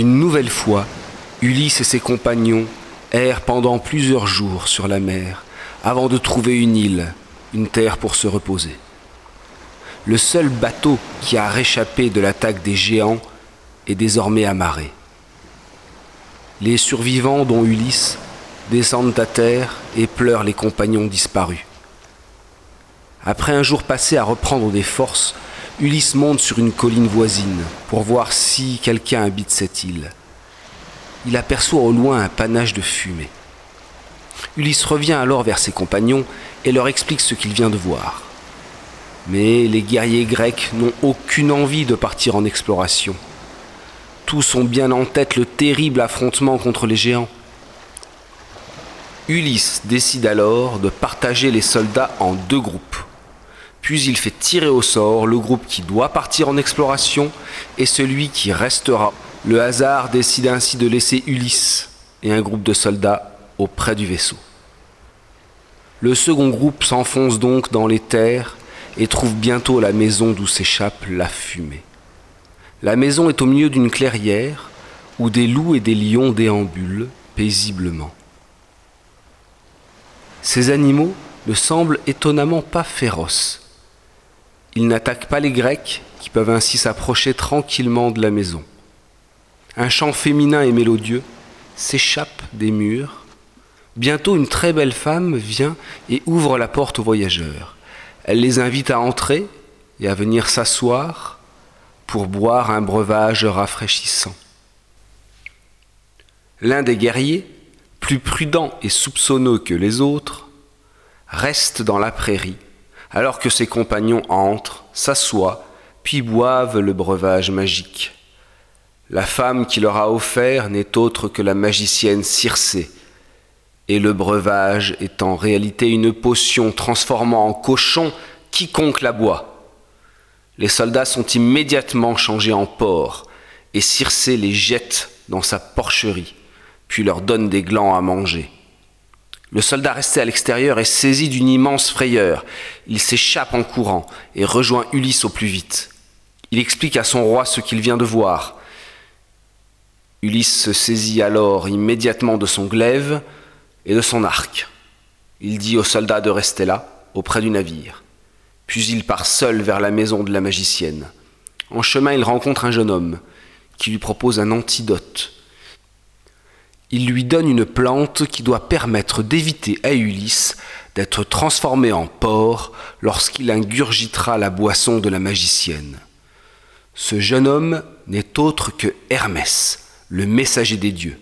Une nouvelle fois, Ulysse et ses compagnons errent pendant plusieurs jours sur la mer avant de trouver une île, une terre pour se reposer. Le seul bateau qui a réchappé de l'attaque des géants est désormais amarré. Les survivants, dont Ulysse, descendent à terre et pleurent les compagnons disparus. Après un jour passé à reprendre des forces, Ulysse monte sur une colline voisine pour voir si quelqu'un habite cette île. Il aperçoit au loin un panache de fumée. Ulysse revient alors vers ses compagnons et leur explique ce qu'il vient de voir. Mais les guerriers grecs n'ont aucune envie de partir en exploration. Tous ont bien en tête le terrible affrontement contre les géants. Ulysse décide alors de partager les soldats en deux groupes. Puis il fait tirer au sort le groupe qui doit partir en exploration et celui qui restera. Le hasard décide ainsi de laisser Ulysse et un groupe de soldats auprès du vaisseau. Le second groupe s'enfonce donc dans les terres et trouve bientôt la maison d'où s'échappe la fumée. La maison est au milieu d'une clairière où des loups et des lions déambulent paisiblement. Ces animaux ne semblent étonnamment pas féroces. Ils n'attaquent pas les Grecs qui peuvent ainsi s'approcher tranquillement de la maison. Un chant féminin et mélodieux s'échappe des murs. Bientôt une très belle femme vient et ouvre la porte aux voyageurs. Elle les invite à entrer et à venir s'asseoir pour boire un breuvage rafraîchissant. L'un des guerriers, plus prudent et soupçonneux que les autres, reste dans la prairie alors que ses compagnons entrent, s'assoient, puis boivent le breuvage magique. La femme qui leur a offert n'est autre que la magicienne Circé, et le breuvage est en réalité une potion transformant en cochon quiconque la boit. Les soldats sont immédiatement changés en porcs, et Circé les jette dans sa porcherie, puis leur donne des glands à manger. Le soldat resté à l'extérieur est saisi d'une immense frayeur. Il s'échappe en courant et rejoint Ulysse au plus vite. Il explique à son roi ce qu'il vient de voir. Ulysse se saisit alors immédiatement de son glaive et de son arc. Il dit au soldat de rester là, auprès du navire. Puis il part seul vers la maison de la magicienne. En chemin, il rencontre un jeune homme qui lui propose un antidote il lui donne une plante qui doit permettre d'éviter à Ulysse d'être transformé en porc lorsqu'il ingurgitera la boisson de la magicienne. Ce jeune homme n'est autre que Hermès, le messager des dieux.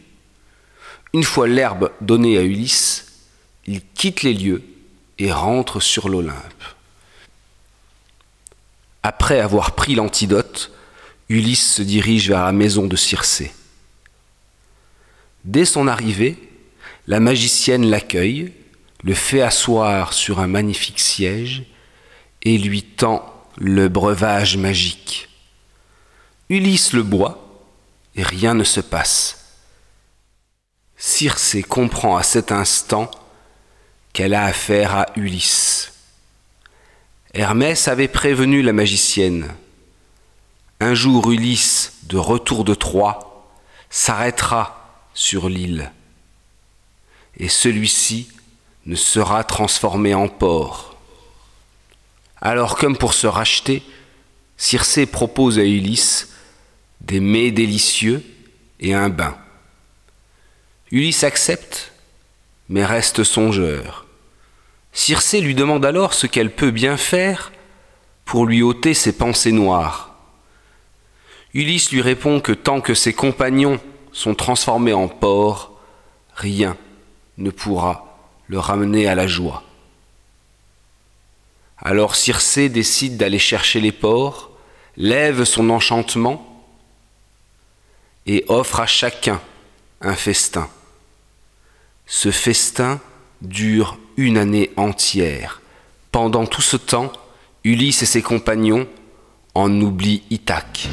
Une fois l'herbe donnée à Ulysse, il quitte les lieux et rentre sur l'Olympe. Après avoir pris l'antidote, Ulysse se dirige vers la maison de Circé. Dès son arrivée, la magicienne l'accueille, le fait asseoir sur un magnifique siège et lui tend le breuvage magique. Ulysse le boit et rien ne se passe. Circé comprend à cet instant qu'elle a affaire à Ulysse. Hermès avait prévenu la magicienne. Un jour Ulysse, de retour de Troie, s'arrêtera sur l'île, et celui-ci ne sera transformé en porc. Alors comme pour se racheter, Circé propose à Ulysse des mets délicieux et un bain. Ulysse accepte, mais reste songeur. Circé lui demande alors ce qu'elle peut bien faire pour lui ôter ses pensées noires. Ulysse lui répond que tant que ses compagnons sont transformés en porcs, rien ne pourra le ramener à la joie. Alors Circé décide d'aller chercher les porcs, lève son enchantement et offre à chacun un festin. Ce festin dure une année entière. Pendant tout ce temps, Ulysse et ses compagnons en oublient Ithaque.